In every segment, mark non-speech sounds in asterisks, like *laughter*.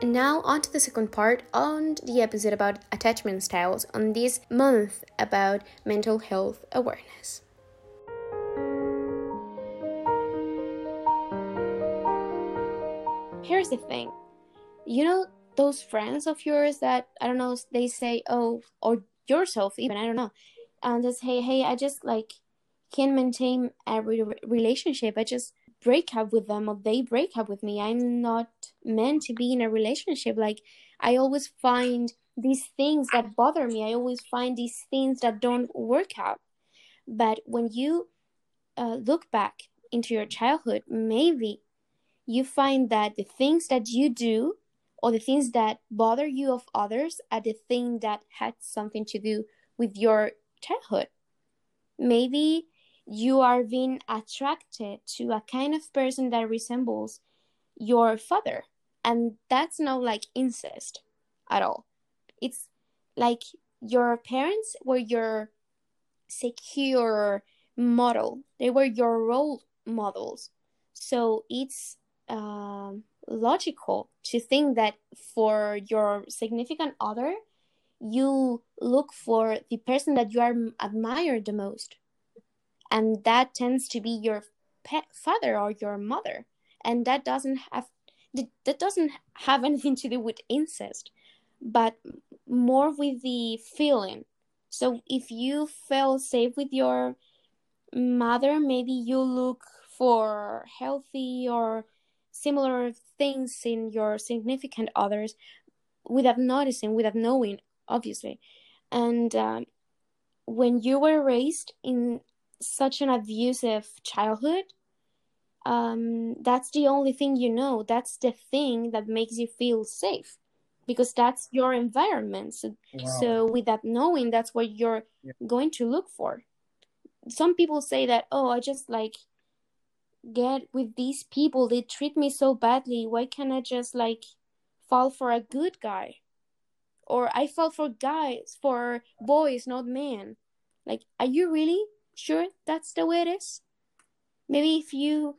And now, on to the second part on the episode about attachment styles on this month about mental health awareness. Here's the thing you know, those friends of yours that I don't know, they say, oh, or yourself even, I don't know, and just hey, hey, I just like can't maintain re- relationship. I just break up with them or they break up with me. I'm not meant to be in a relationship. Like I always find these things that bother me. I always find these things that don't work out. But when you uh, look back into your childhood, maybe you find that the things that you do or the things that bother you of others are the thing that had something to do with your childhood. Maybe you are being attracted to a kind of person that resembles your father. And that's not like incest at all. It's like your parents were your secure model. They were your role models. So it's um, logical to think that for your significant other you look for the person that you are admire the most and that tends to be your father or your mother. And that doesn't have that doesn't have *laughs* anything to do with incest but more with the feeling. So if you feel safe with your mother maybe you look for healthy or similar things in your significant others without noticing without knowing obviously. And um, when you were raised in such an abusive childhood um, that's the only thing you know. That's the thing that makes you feel safe because that's your environment. So, wow. so with that knowing that's what you're yeah. going to look for. Some people say that oh i just like get with these people. They treat me so badly. Why can't i just like fall for a good guy? Or i fall for guys for boys not men. Like are you really sure that's the way it is? Maybe if you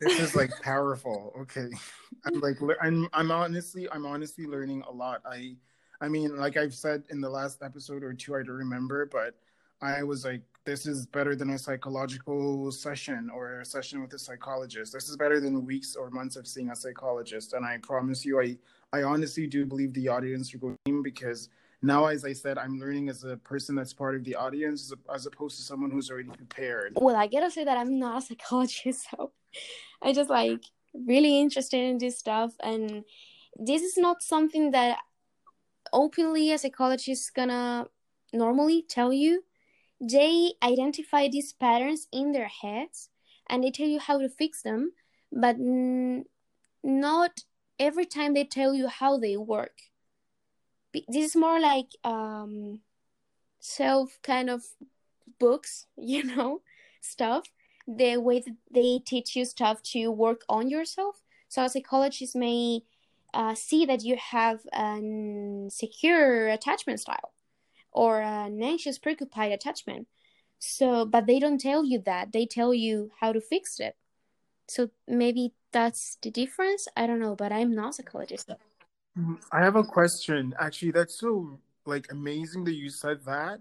this is like powerful. Okay, *laughs* I'm like I'm I'm honestly I'm honestly learning a lot. I I mean, like I've said in the last episode or two, I don't remember, but I was like, this is better than a psychological session or a session with a psychologist. This is better than weeks or months of seeing a psychologist. And I promise you, I I honestly do believe the audience are going because now as i said i'm learning as a person that's part of the audience as opposed to someone who's already prepared. Well i gotta say that i'm not a psychologist *laughs* so i just like really interested in this stuff and this is not something that openly a psychologist is gonna normally tell you. They identify these patterns in their heads and they tell you how to fix them but n- not every time they tell you how they work this is more like um self kind of books *laughs* you know stuff. The way that they teach you stuff to work on yourself. So a psychologist may uh, see that you have an secure attachment style or an anxious preoccupied attachment. So but they don't tell you that. They tell you how to fix it. So maybe that's the difference? I don't know but i'm not a psychologist Mm-hmm. I have a question. Actually, that's so like amazing that you said that.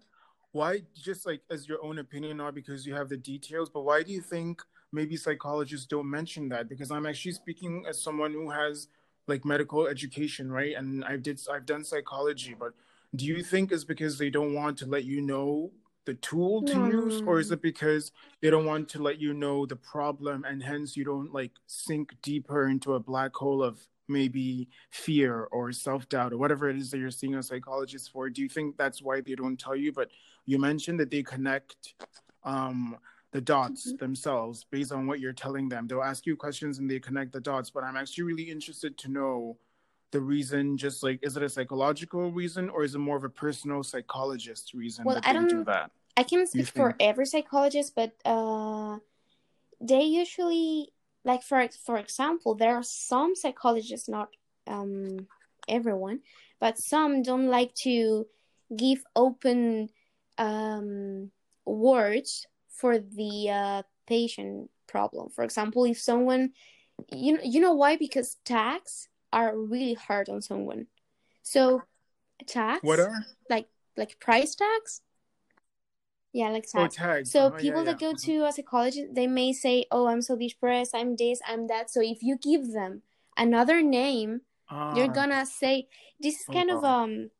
Why just like as your own opinion not because you have the details, but why do you think maybe psychologists don't mention that? Because I'm actually speaking as someone who has like medical education, right? And I did I've done psychology, but do you think is because they don't want to let you know the tool to use or is hmm. it because they don't want to let you know the problem and hence you don't like sink deeper into a black hole of maybe fear or self-doubt or whatever it is that you're seeing a psychologist for do you think that's why they don't tell you? But you mentioned that they connect um, the dots mm-hmm. themselves based on what you're telling them. They'll ask you questions and they connect the dots but i'm actually really interested to know the reason just like is it a psychological reason or is it more of a personal psychologist reason well i don't do that i can speak for every psychologist but uh they usually like for for example there are some psychologists not um everyone but some don't like to give open um words for the uh, patient problem for example if someone you know you know why because tags are really hard on someone. So tags What are? like like price tags. Yeah, like Oh, tags. tags. So Uh-huh, yeah, people that yeah. go to a psychologist, they may say, "Oh, I'm so depressed. I'm this. I'm that." So if you give them another name, you're Ah, gonna say this is Oh, kind of um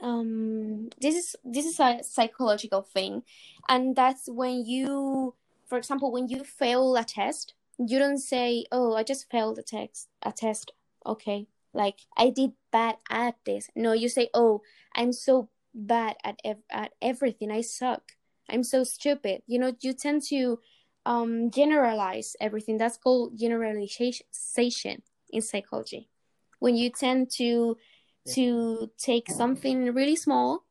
um this is this is a psychological thing, and that's when you, for example, when you fail a test, you don't say, "Oh, I just failed a test. A test. Okay, like I did bad at this." No, you say, "Oh, I'm so bad at ev- at everything. I suck. I'm so stupid." You know, you tend to um generalize everything. That's called generalization in psychology. When you tend to to take something really small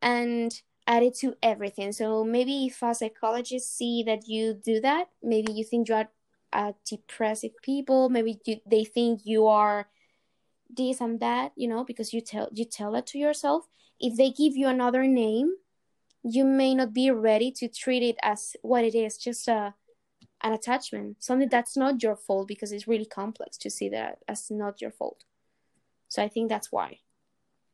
and add it to everything. So maybe if a psychologist see that you do that, maybe you think you are a depressive people. Maybe you, they think you are this and that, you know, because you tell you tell it to yourself. If they give you another name, you may not be ready to treat it as what it is, just a an attachment, something that's not your fault because it's really complex to see that as not your fault. So I think that's why,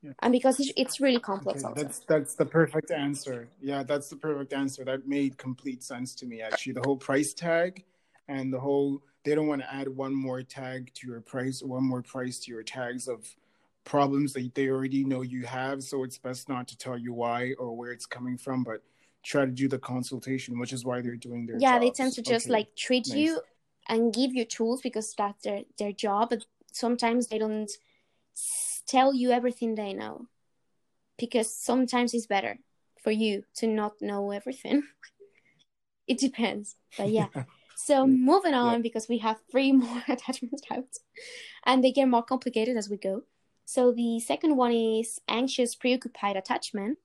Yeah. and because it's, really complex Okay, that's that's the perfect answer. Yeah, that's the perfect answer. That made complete sense to me. Actually, the whole price tag and the whole they don't want to add one more tag to your price, one more price to your tags of problems that they already know you have. So it's best not to tell you why or where it's coming from, but try to do the consultation, which is why they're doing their yeah, they tend to just Okay, like treat nice. you and give you tools because that's their their job. But sometimes they don't tell you everything they know because sometimes it's better for you to not know everything. *laughs* it depends, but yeah. *laughs* So moving on because we have three *laughs* more attachment types, and they get more complicated as we go. So the second one is anxious preoccupied attachment.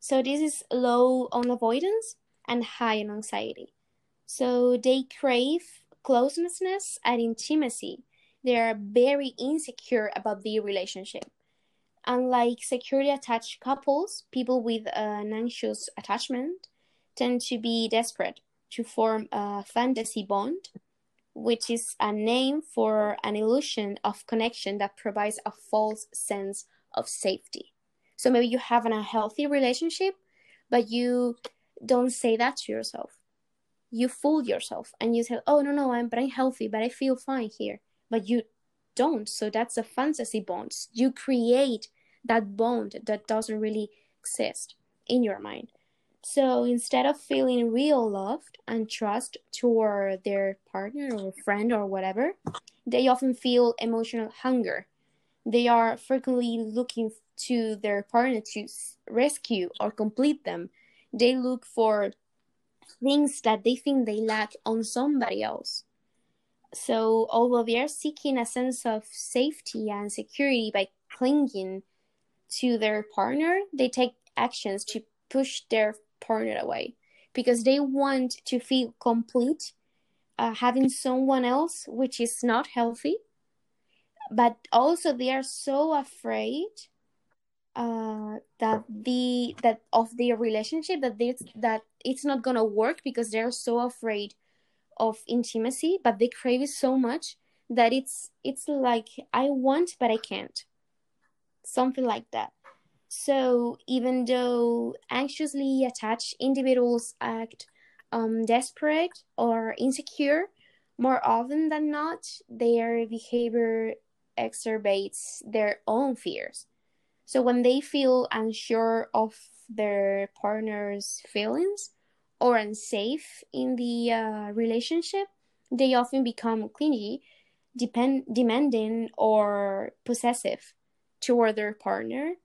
So this is low on avoidance and high on anxiety. So they crave closeness and intimacy. They are very insecure about the relationship. Unlike securely attached couples, people with an anxious attachment tend to be desperate to form a fantasy bond, which is a name for an illusion of connection that provides a false sense of safety. So maybe you have an unhealthy relationship, but you don't say that to yourself. You fool yourself and you say, "Oh no, no, I'm but I'm healthy, but I feel fine here." But you don't. So that's a fantasy bond. You create that bond that doesn't really exist in your mind. So instead of feeling real love and trust toward their partner or friend or whatever, they often feel emotional hunger. They are frequently looking to their partner to rescue or complete them. They look for things that they think they lack on somebody else. So, although they are seeking a sense of safety and security by clinging to their partner, they take actions to push their partner away because they want to feel complete uh, having someone else, which is not healthy. But also, they are so afraid uh, that the that of their relationship that they that it's not gonna work because they're so afraid of intimacy, but they crave it so much that it's it's like I want but I can't. Something like that. So even though anxiously attached individuals act um, desperate or insecure, more often than not, their behavior exacerbates their own fears. So when they feel unsure of their partner's feelings or unsafe in the uh, relationship, they often become clingy, depend- demanding, or possessive toward their partner.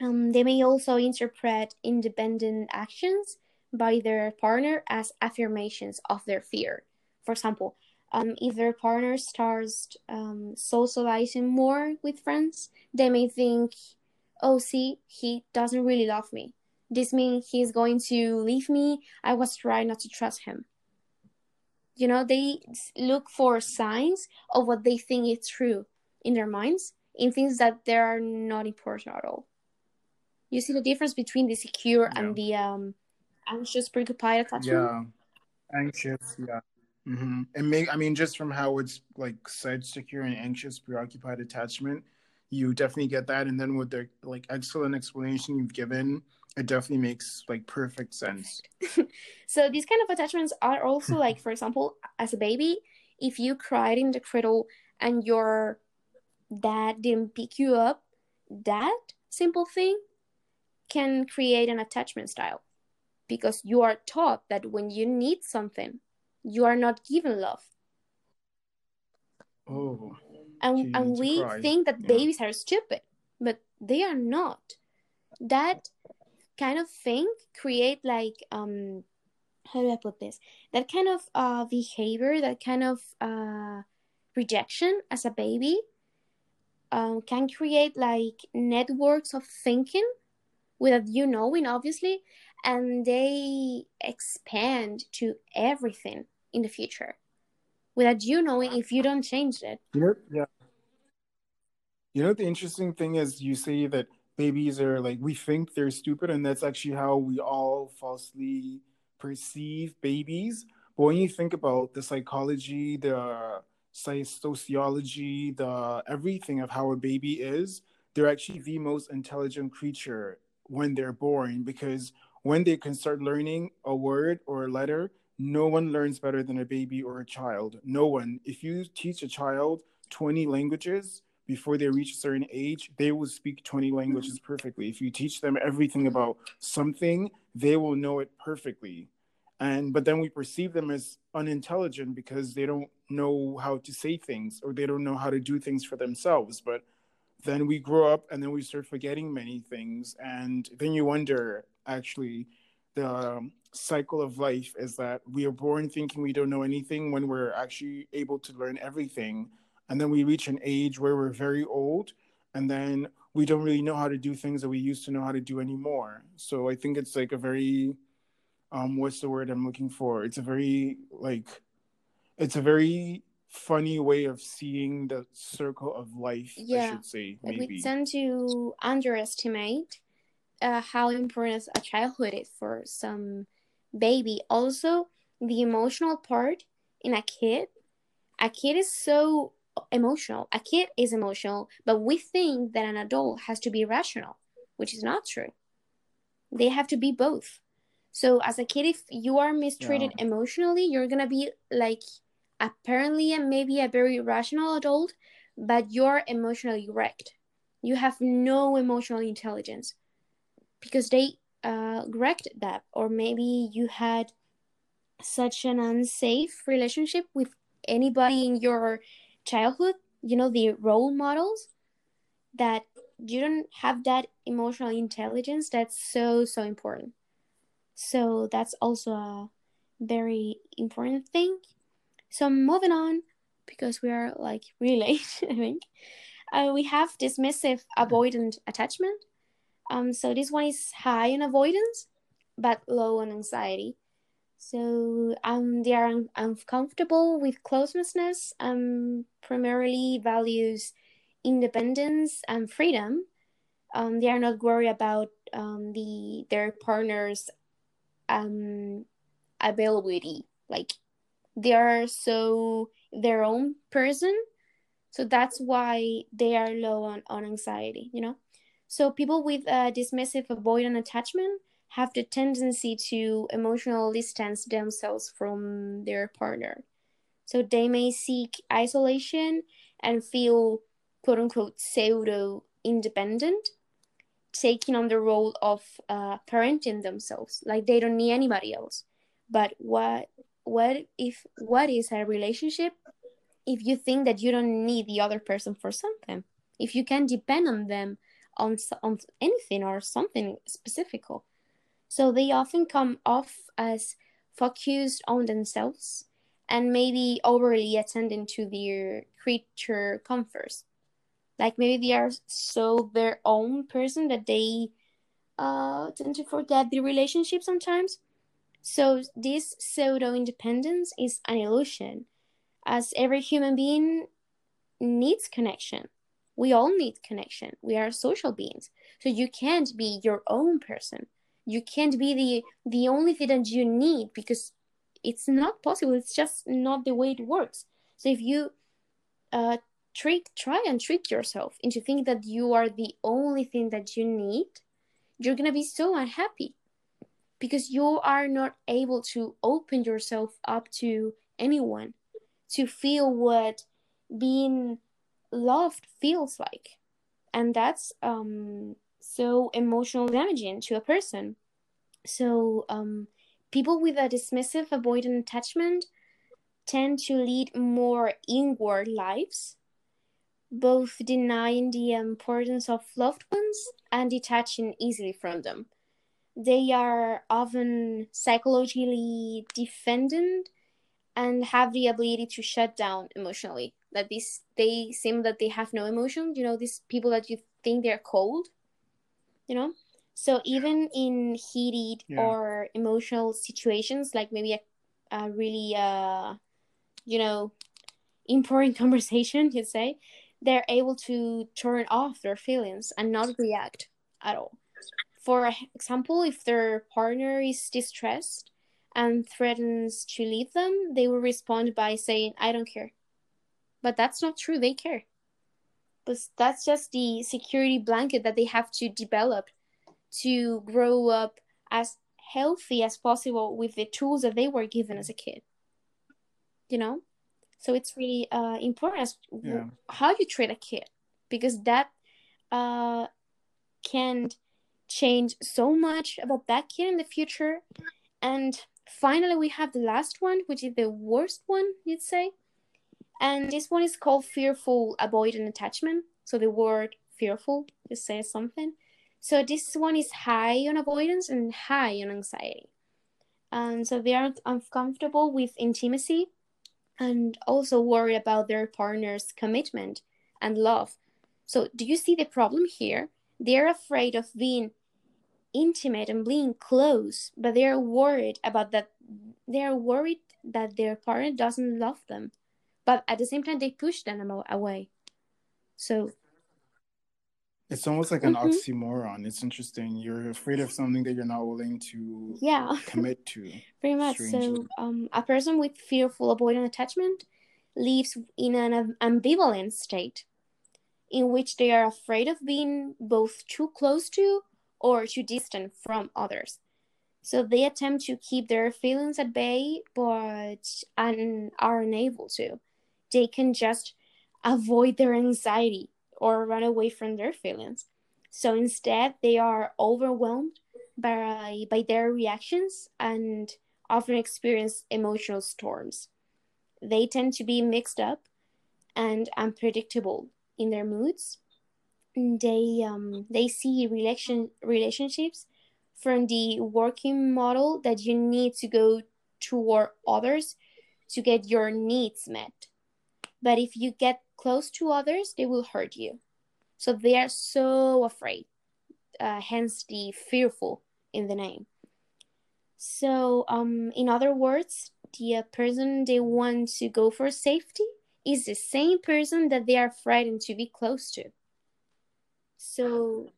Um, they may also interpret independent actions by their partner as affirmations of their fear. For example, um, if their partner starts um, socializing more with friends, they may think, oh, see, he doesn't really love me. This means he's going to leave me. I was trying not to trust him. You know, they look for signs of what they think is true in their minds in things that they are not important at all. You see the difference between the secure Yeah. and the um, anxious, preoccupied attachment? Yeah, anxious. Yeah, Mm-hmm. And make I mean, just from how it's like said, secure and anxious, preoccupied attachment, you definitely get that. And then with the like excellent explanation you've given, it definitely makes like perfect sense. *laughs* so these kind of attachments are also like, for example, as a baby, if you cried in the cradle and your dad didn't pick you up, that simple thing can create an attachment style because you are taught that when you need something, you are not given love. Oh. And, and we think that yeah. babies are stupid, but they are not. That kind of thing create like um how do I put this? That kind of uh behavior, that kind of uh rejection as a baby um, can create like networks of thinking without you knowing obviously and they expand to everything in the future without you knowing if you don't change it. You know, yeah. You know, the interesting thing is you say that babies are like, we think they're stupid, and that's actually how we all falsely perceive babies. But when you think about the psychology, the sociology, the everything of how a baby is, they're actually the most intelligent creature when they're born because when they can start learning a word or a letter, no one learns better than a baby or a child. No one. If you teach a child 20 languages before they reach a certain age, they will speak 20 languages perfectly. If you teach them everything about something, they will know it perfectly. And but then we perceive them as unintelligent because they don't know how to say things or they don't know how to do things for themselves. But then we grow up and then we start forgetting many things. And then you wonder actually the um, cycle of life is that we are born thinking we don't know anything when we're actually able to learn everything. And then we reach an age where we're very old and then we don't really know how to do things that we used to know how to do anymore. So i think it's like a very um what's the word i'm looking for? It's a very like it's a very funny way of seeing the circle of life yeah. i should say maybe. we tend to underestimate uh, how important a childhood is for some baby. Also, the emotional part in a kid. A kid is so emotional. A kid is emotional, but we think that an adult has to be rational, which is not true. They have to be both. So, as a kid, if you are mistreated yeah. emotionally, you're gonna be like apparently maybe a very rational adult, but you're emotionally wrecked. You have no emotional intelligence because they uh, wrecked that, or maybe you had such an unsafe relationship with anybody in your childhood, you know, the role models that you don't have that emotional intelligence that's so so important. So that's also a very important thing so I'm moving on because we are like really *laughs* late i think uh, we have dismissive avoidant attachment um, so this one is high in avoidance, but low on anxiety. So um, they are un- uncomfortable with closeness. Um, primarily values independence and freedom. Um, they are not worried about um, the their partner's um, availability. Like they are so their own person, so that's why they are low on, on anxiety. You know. So people with a dismissive avoidant attachment have the tendency to emotional distance themselves from their partner. So they may seek isolation and feel quote unquote pseudo independent, taking on the role of uh, parenting themselves, like they don't need anybody else. But what what if what is a relationship if you think that you don't need the other person for something? If you can depend on them on, on anything or something specific. So they often come off as focused on themselves and maybe overly attending to their creature comforts. Like maybe they are so their own person that they uh, tend to forget the relationship sometimes. So this pseudo independence is an illusion, as every human being needs connection. We all need connection. We are social beings. So you can't be your own person. You can't be the the only thing that you need because it's not possible. It's just not the way it works. So if you uh, trick try and trick yourself into thinking that you are the only thing that you need you're gonna be so unhappy because you are not able to open yourself up to anyone to feel what being loved feels like and that's um so emotional damaging to a person so um people with a dismissive avoidant attachment tend to lead more inward lives both denying the importance of loved ones and detaching easily from them. They are often psychologically defendant and have the ability to shut down emotionally. That these they seem that they have no emotion. You know, these people that you think they're cold. You know, so even in heated yeah. or emotional situations, like maybe a, a really uh, you know, important *laughs* conversation, you'd say, they're able to turn off their feelings and not react at all. For example, if their partner is distressed and threatens to leave them, they will respond by saying, I don't care. But that's not true, they care. But that's just the security blanket that they have to develop to grow up as healthy as possible with the tools that they were given as a kid. You know? So it's really uh, important as yeah. how you treat a kid because that uh, can change so much about that kid in the future. And finally, we have the last one, which is the worst one, you'd say. And this one is called fearful avoidant attachment. So the word fearful just says something. So this one is high on avoidance and high on anxiety. And so they are uncomfortable with intimacy and also worry about their partner's commitment and love. So, do you see the problem here? They're afraid of being intimate and being close, but they're worried about that. They're worried that their partner doesn't love them, but at the same time, they push them away. So, it's almost like an mm-hmm. oxymoron. It's interesting. You're afraid of something that you're not willing to yeah *laughs* commit to. Pretty much. Strangely. So, um, a person with fearful avoidant attachment lives in an ambivalent state, in which they are afraid of being both too close to or too distant from others. So they attempt to keep their feelings at bay, but un- are unable to. They can just avoid their anxiety or run away from their feelings. So instead, they are overwhelmed by, by their reactions and often experience emotional storms. They tend to be mixed up and unpredictable in their moods. They um, they see relation relationships from the working model that you need to go toward others to get your needs met. But if you get close to others, they will hurt you. So they are so afraid, uh, hence the fearful in the name. So, um, in other words, the uh, person they want to go for safety is the same person that they are frightened to be close to. So,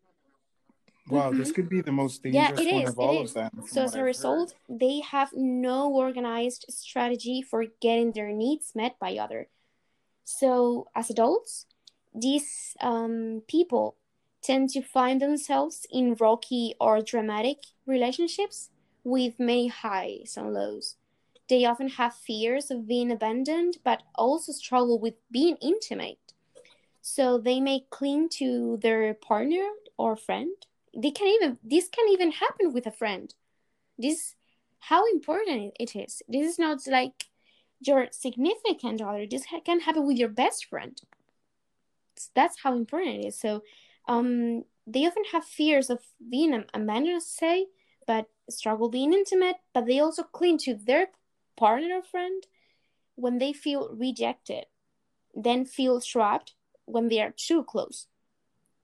wow, mm-hmm. this could be the most dangerous yeah, one is, of all is. of them. So, as a I've result, heard. they have no organized strategy for getting their needs met by other so, as adults, these um, people tend to find themselves in rocky or dramatic relationships with many highs and lows. They often have fears of being abandoned, but also struggle with being intimate. So they may cling to their partner or friend. They can even this can even happen with a friend. This how important it is. This is not like your significant other. This can happen with your best friend. That's how important it is. So, um, they often have fears of being abandoned, say, but struggle being intimate. But they also cling to their partner or friend when they feel rejected, then feel trapped when they are too close.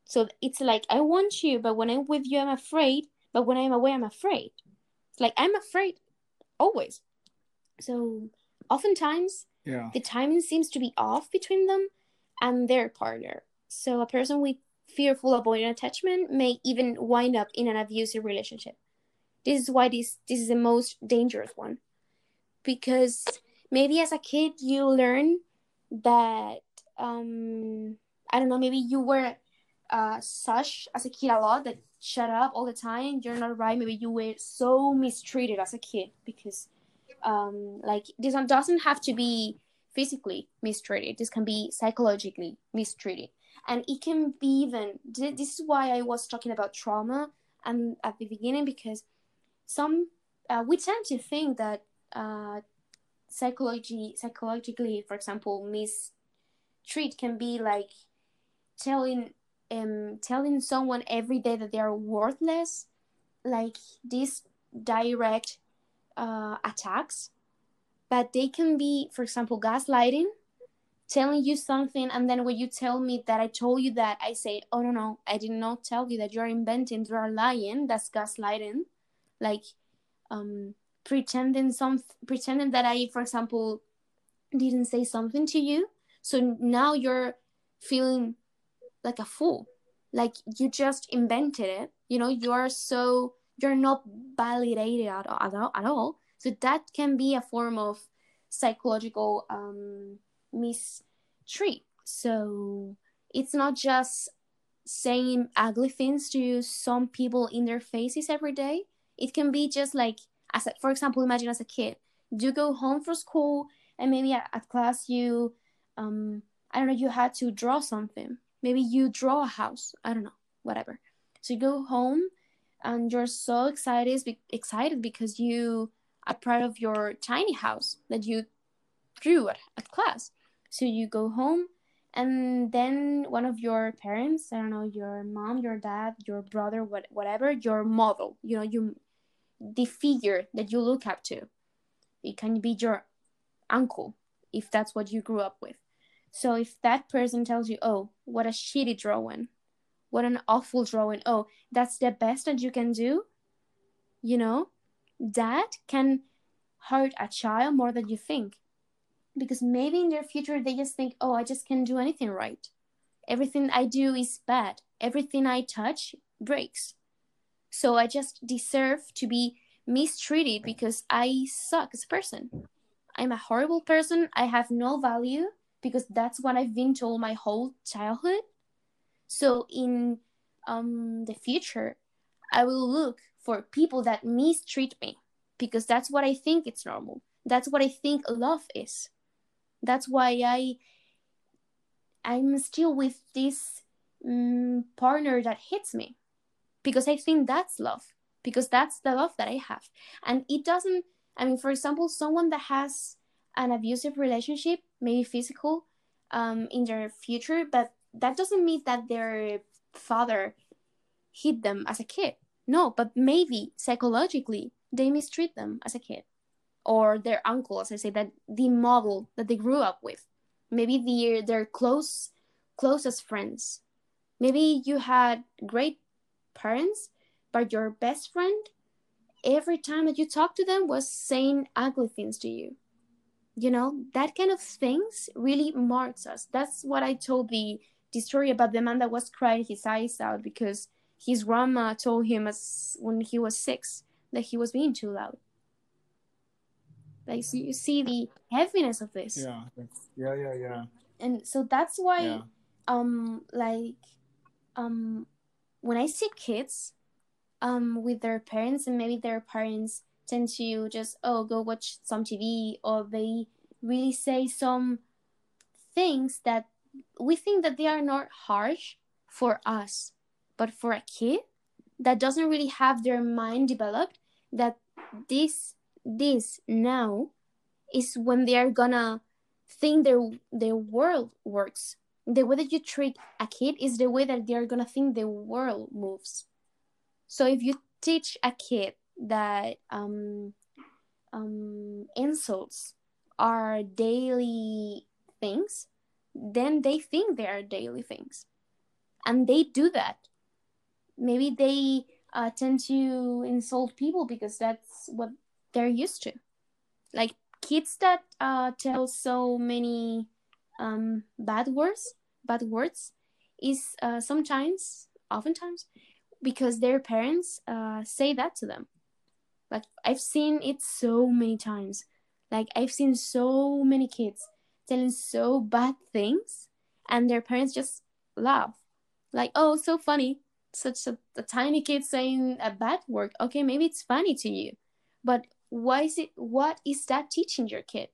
So it's like I want you, but when I'm with you, I'm afraid. But when I'm away, I'm afraid. It's like I'm afraid always. So oftentimes yeah. the timing seems to be off between them and their partner. So a person with fearful avoidant attachment may even wind up in an abusive relationship. This is why this this is the most dangerous one. because maybe as a kid you learn that um i don't know maybe you were uh such as a kid a lot that shut up all the time. You're not right. Maybe you were so mistreated as a kid because um like this one doesn't have to be physically mistreated. This can be psychologically mistreated. And it can be even this is why i was talking about trauma and at the beginning because some uh, we tend to think that uh, psychology psychologically for example mistreat can be like telling um telling someone every day that they are worthless like these direct uh, attacks. But they can be for example gaslighting telling you something and then when you tell me that i told you that i say oh no no i did not tell you that you're inventing you are lying. That's gaslighting. Like um pretending some pretending that i for example didn't say something to you so now you're feeling like a fool. Like you just invented it. You know you're so you're not validated at all, at at all. so that can be a form of psychological um mistreat. So it's not just saying ugly things to some people in their faces every day. It can be just like as a, for example imagine as a kid. You go home from school and maybe at, at class you um i don't know you had to draw something. Maybe you draw a house. I don't know. Whatever. So you go home and you're so excited excited because you are proud of your tiny house that you drew at, at class. So you go home and then one of your parents i don't know your mom your dad your brother what, whatever your model you know you the figure that you look up to. It can be your uncle if that's what you grew up with so if that person tells you, oh, what a shitty drawing, what an awful drawing, oh, that's the best that you can do, you know, that can hurt a child more than you think. Because maybe in their future they just think, oh, I just can't do anything right. Everything I do is bad. Everything I touch breaks. So I just deserve to be mistreated because I suck as a person. I'm a horrible person. I have no value because that's what I've been told my whole childhood. So in um, the future, I will look for people that mistreat me because that's what I think it's normal. That's what I think love is. That's why I I'm still with this um, partner that hits me because I think that's love because that's the love that I have. And it doesn't I mean for example someone that has an abusive relationship, maybe physical, um, in their future, but that doesn't mean that their father hit them as a kid. No, but maybe psychologically they mistreat them as a kid, or their uncle, as I say, that the model that they grew up with. Maybe their their close closest friends. Maybe you had great parents, but your best friend, every time that you talk to them, was saying ugly things to you you know that kind of things really marks us. That's what i told the the story about the man that was crying his eyes out because his grandma told him as when he was six that he was being too loud. Like so you see the heaviness of this. Yeah yeah yeah yeah. And so that's why yeah. um like um when i see kids um with their parents and maybe their parents tend to you just oh go watch some TV or they really say some things that we think that they are not harsh for us. But for a kid that doesn't really have their mind developed that this this now is when they are gonna think their their world works. The way that you treat a kid is the way that they're gonna think the world moves. So if you teach a kid that um, um, insults are daily things, then they think they are daily things. And they do that. Maybe they uh, tend to insult people because that's what they're used to. Like kids that uh, tell so many um, bad words, bad words, is uh, sometimes, oftentimes, because their parents uh, say that to them like I've seen it so many times. Like I've seen so many kids telling so bad things and their parents just laugh. Like, oh, so funny. Such a, a tiny kid saying a bad word. Okay, maybe it's funny to you. But why is it what is that teaching your kid?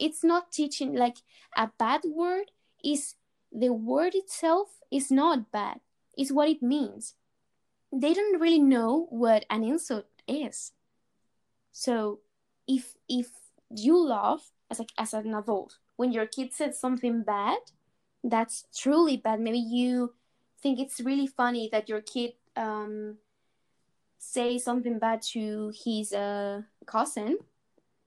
It's not teaching like a bad word is the word itself is not bad. It's what it means. They don't really know what an insult is. So if if you laugh as a, as an adult when your kid said something bad, that's truly bad. Maybe you think it's really funny that your kid um, say something bad to his uh, cousin.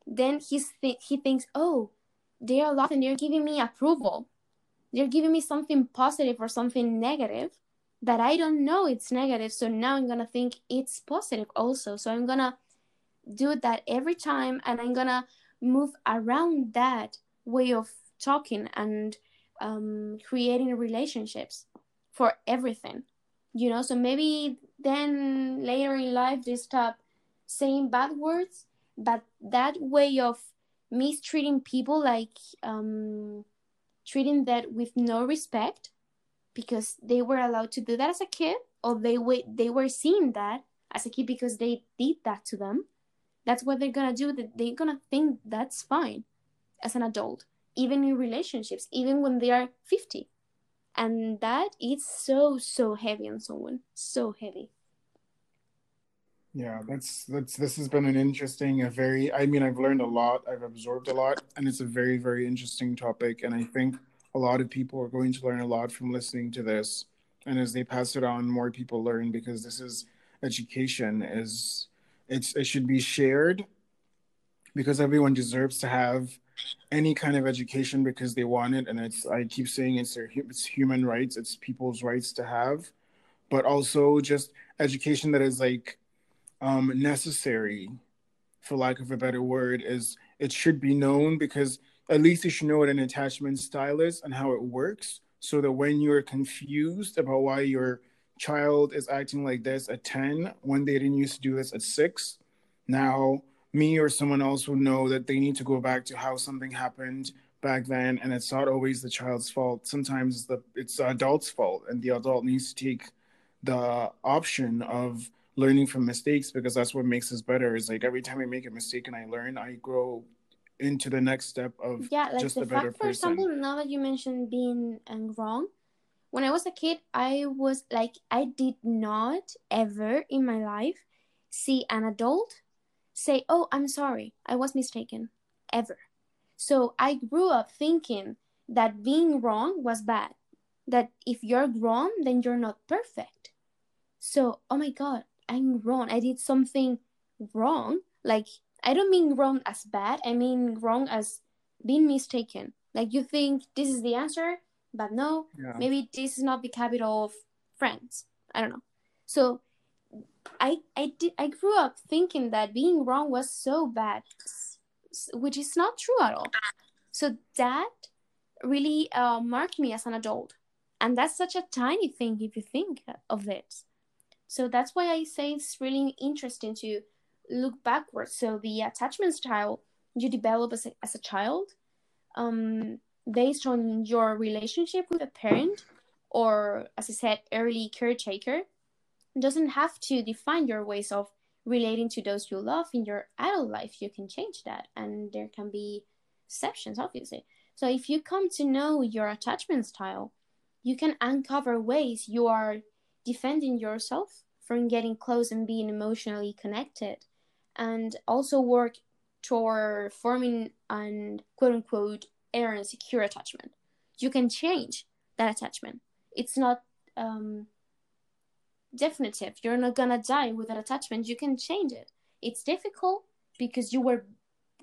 Then he's th- he thinks, oh, they are laughing. They're giving me approval. They're giving me something positive or something negative that I don't know it's negative. So now I'm gonna think it's positive also. So I'm gonna do that every time, and I'm gonna move around that way of talking and um, creating relationships for everything you know so maybe then later in life they stop saying bad words but that way of mistreating people like um, treating that with no respect because they were allowed to do that as a kid or they they were seeing that as a kid because they did that to them. That's what they're gonna do. They're gonna think that's fine as an adult even in relationships even when they are 50 and that is so so heavy on someone so heavy. Yeah that's that's this has been an interesting a very i mean i've learned a lot. I've absorbed a lot and it's a very very interesting topic. And i think a lot of people are going to learn a lot from listening to this. And as they pass it on more people learn because this is education is it's it should be shared because everyone deserves to have any kind of education because they want it. And it's i keep saying it's their it's human rights it's people's rights to have but also just education that is like um necessary for lack of a better word is it should be known because at least you should know what an attachment style is and how it works so that when you're confused about why your child is acting like this at 10 when they didn't used to do this at 6 now me or someone else will know that they need to go back to how something happened back then and it's not always the child's fault. Sometimes it's the it's the adult's fault and the adult needs to take the option of learning from mistakes because that's what makes us better. Is like every time i make a mistake and i learn i grow into the next step of yeah like just the a better fact, for person. example now that you mentioned being um, wrong when i was a kid i was like i did not ever in my life see an adult say, Oh, I'm sorry, I was mistaken, ever. So I grew up thinking that being wrong was bad, that if you're wrong, then you're not perfect. So, oh my God, I'm wrong. I did something wrong. Like, I don't mean wrong as bad, I mean wrong as being mistaken. Like, you think this is the answer, but no, yeah. maybe this is not the capital of France. I don't know. So I I did I grew up thinking that being wrong was so bad, which is not true at all. So that really uh, marked me as an adult, and that's such a tiny thing if you think of it. So that's why I say it's really interesting to look backwards. So the attachment style you develop as a, as a child, um, based on your relationship with a parent, or as I said, early caretaker doesn't have to define your ways of relating to those you love in your adult life. You can change that, and there can be exceptions, obviously. So, if you come to know your attachment style, you can uncover ways you are defending yourself from getting close and being emotionally connected, and also work toward forming an quote unquote earned secure attachment. You can change that attachment. It's not um, definitive. You're not gonna die with that attachment. You can change it. It's difficult because you were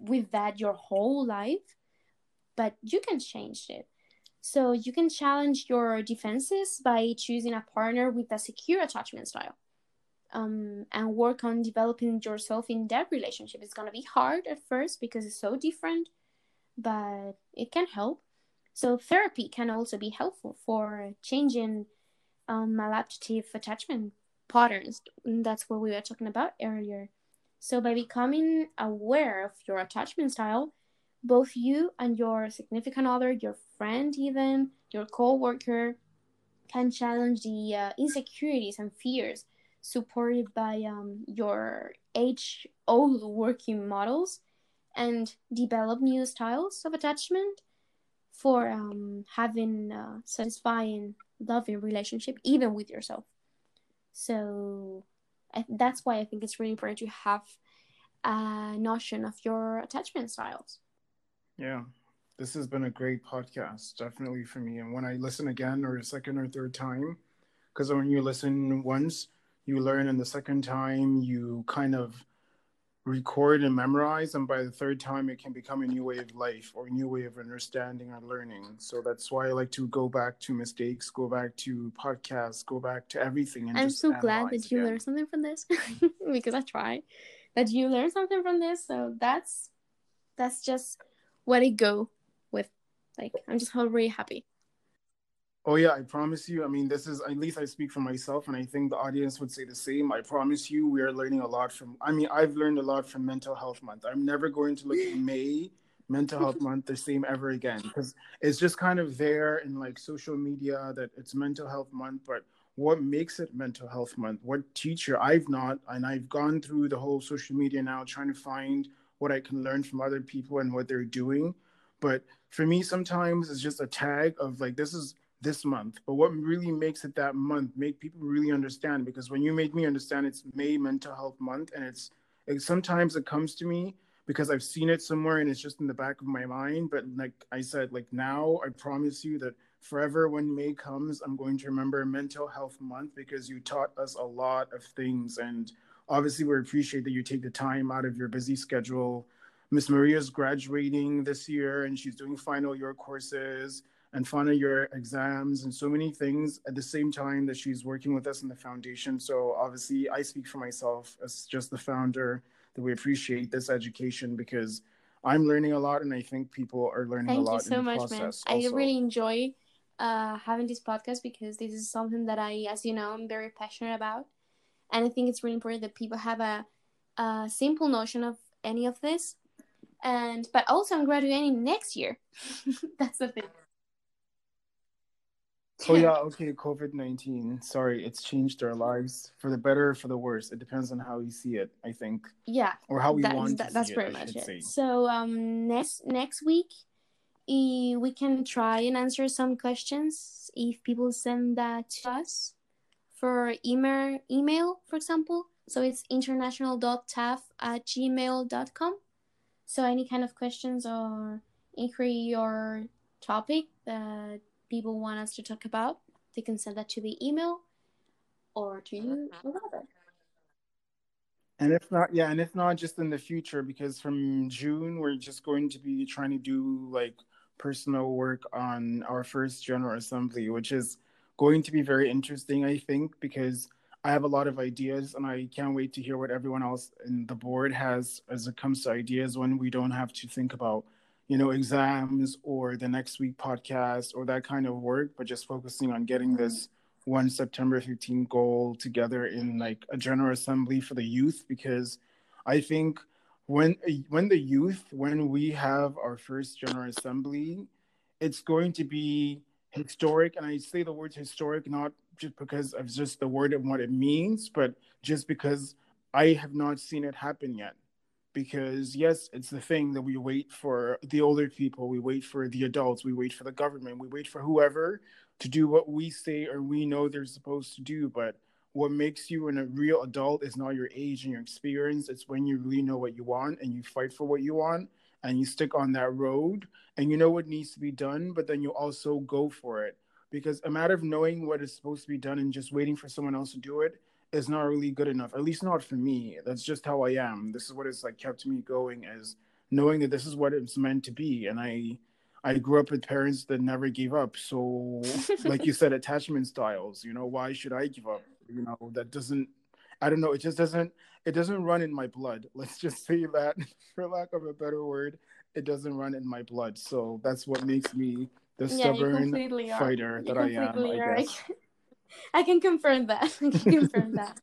with that your whole life, but you can change it. So you can challenge your defenses by choosing a partner with a secure attachment style. Um, and work on developing yourself in that relationship. It's gonna be hard at first because it's so different, but it can help. So therapy can also be helpful for changing um, maladaptive attachment patterns. That's what we were talking about earlier. So by becoming aware of your attachment style, both you and your significant other, your friend, even your co-worker, can challenge the uh, insecurities and fears supported by um, your age-old working models and develop new styles of attachment for um, having a satisfying, loving relationship, even with yourself. So that's why I think it's really important to have a notion of your attachment styles. Yeah, this has been a great podcast, definitely for me. And when I listen again, or a second or third time, because when you listen once, you learn, and the second time, you kind of record and memorize and by the third time it can become a new way of life or a new way of understanding or learning. So that's why i like to go back to mistakes go back to podcasts go back to everything i'm so glad that you learned something from this *laughs* because i try that you learned something from this. So that's that's just what it go with. Like i'm just really happy Oh yeah, I promise you. I mean, this is at least I speak for myself, and I think the audience would say the same. I promise you, we are learning a lot from. I mean, I've learned a lot from Mental Health Month. I'm never going to look at May Mental Health *laughs* Month the same ever again because it's just kind of there in like social media that it's Mental Health Month, but what makes it Mental Health Month? What teacher I've not, and I've gone through the whole social media now trying to find what I can learn from other people and what they're doing. But for me, sometimes it's just a tag of like this is this month. But what really makes it that month, make people really understand because when you make me understand it's May Mental Health Month and it's it, sometimes it comes to me because I've seen it somewhere and it's just in the back of my mind. But like I said, like now I promise you that forever when May comes, I'm going to remember Mental Health Month because you taught us a lot of things. And obviously we appreciate that you take the time out of your busy schedule. Miss Maria's graduating this year and she's doing final year courses and final your exams and so many things at the same time that she's working with us in the foundation. So obviously, I speak for myself as just the founder that we appreciate this education because I'm learning a lot, and I think people are learning Thank a lot. Thank you so much, man. I really enjoy uh, having this podcast because this is something that I, as you know, I'm very passionate about, and I think it's really important that people have a, a simple notion of any of this. And but also, I'm graduating next year. *laughs* That's the thing. Oh yeah, *laughs* okay, COVID nineteen. Sorry, it's changed our lives for the better, for the worse. It depends on how you see it, I think. Yeah. Or how we that, want that, That's pretty it, much it. Say. So um next next week we can try and answer some questions if people send that to us for email email, for example. So it's international.taf at gmail.com. So any kind of questions or inquiry or topic that people want us to talk about, they can send that to the email or to you whatever. And if not, yeah, and if not, just in the future, because from June we're just going to be trying to do like personal work on our first general assembly, which is going to be very interesting, I think, because I have a lot of ideas and I can't wait to hear what everyone else in the board has as it comes to ideas when we don't have to think about you know, exams or the next week podcast or that kind of work, but just focusing on getting this one September 15 goal together in like a general assembly for the youth because I think when when the youth when we have our first general assembly it's going to be historic and I say the word historic not just because of just the word and what it means but just because I have not seen it happen yet because yes it's the thing that we wait for the older people we wait for the adults we wait for the government we wait for whoever to do what we say or we know they're supposed to do. But what makes you a real adult is not your age and your experience. It's when you really know what you want and you fight for what you want and you stick on that road and you know what needs to be done but then you also go for it. Because a matter of knowing what is supposed to be done and just waiting for someone else to do it is not really good enough. At least not for me. That's just how I am. This is what has like kept me going is knowing that this is what it's meant to be. And I I grew up with parents that never gave up. So *laughs* like you said, attachment styles, you know, why should I give up? You know, that doesn't I don't know, it just doesn't it doesn't run in my blood. *laughs* Let's just say that for lack of a better word, it doesn't run in my blood. So that's what makes me the yeah, stubborn fighter that I am. I guess. *laughs* I can confirm that. *laughs* I can confirm that.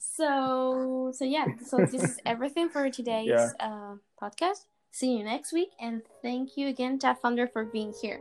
So so yeah, so this is everything for today's Yeah. uh, podcast. See you next week, and thank you again, Tat Thunder, for being here.